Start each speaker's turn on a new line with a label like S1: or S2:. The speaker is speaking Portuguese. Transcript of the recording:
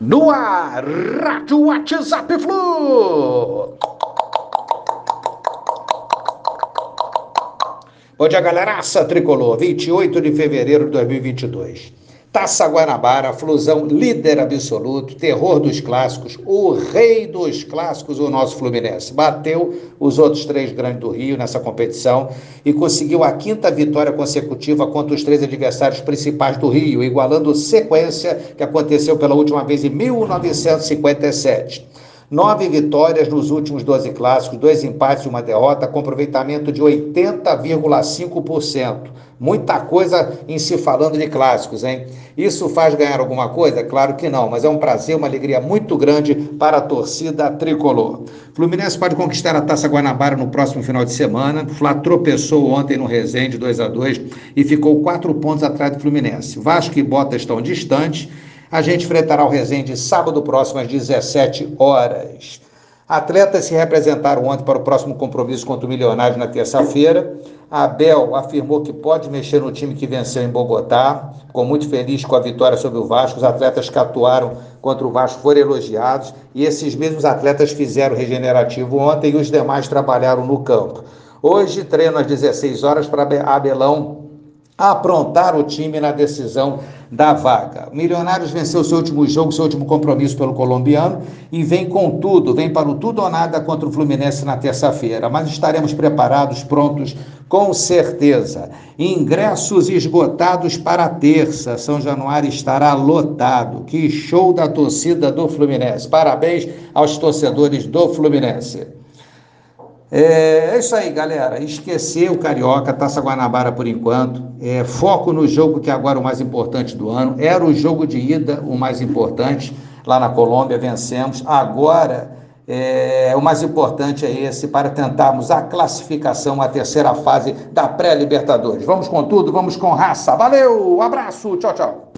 S1: No ar, Rádio WhatsApp Flu. Bom dia, galeraça tricolor, 28 de fevereiro de 2022. Taça Guanabara, Flusão líder absoluto, terror dos clássicos, o rei dos clássicos, o nosso Fluminense. Bateu os outros três grandes do Rio nessa competição e conseguiu a quinta vitória consecutiva contra os três adversários principais do Rio, igualando sequência que aconteceu pela última vez em 1957. Nove vitórias nos últimos 12 clássicos, dois empates e uma derrota, com aproveitamento de 80,5%. Muita coisa em se falando de clássicos, hein? Isso faz ganhar alguma coisa? Claro que não, mas é um prazer, uma alegria muito grande para a torcida tricolor. Fluminense pode conquistar a Taça Guanabara no próximo final de semana. Flá tropeçou ontem no Resende 2 a 2 e ficou quatro pontos atrás do Fluminense. Vasco e Bota estão distantes a gente enfrentará o Resende sábado próximo às 17 horas. Atletas se representaram ontem para o próximo compromisso contra o Milionário na terça-feira. Abel afirmou que pode mexer no time que venceu em Bogotá. Ficou muito feliz com a vitória sobre o Vasco. Os atletas que atuaram contra o Vasco foram elogiados. E esses mesmos atletas fizeram regenerativo ontem e os demais trabalharam no campo. Hoje, treino às 16 horas para Abelão aprontar o time na decisão da vaga. Milionários venceu seu último jogo, seu último compromisso pelo colombiano e vem com tudo, vem para o tudo ou nada contra o Fluminense na terça-feira. Mas estaremos preparados, prontos, com certeza. Ingressos esgotados para a terça. São Januário estará lotado. Que show da torcida do Fluminense. Parabéns aos torcedores do Fluminense. É, é, isso aí, galera. Esquecer o Carioca, Taça Guanabara por enquanto. É, foco no jogo que é agora o mais importante do ano. Era o jogo de ida o mais importante. Lá na Colômbia vencemos. Agora, é, o mais importante é esse para tentarmos a classificação, a terceira fase da pré-Libertadores. Vamos com tudo, vamos com raça. Valeu, abraço, tchau, tchau.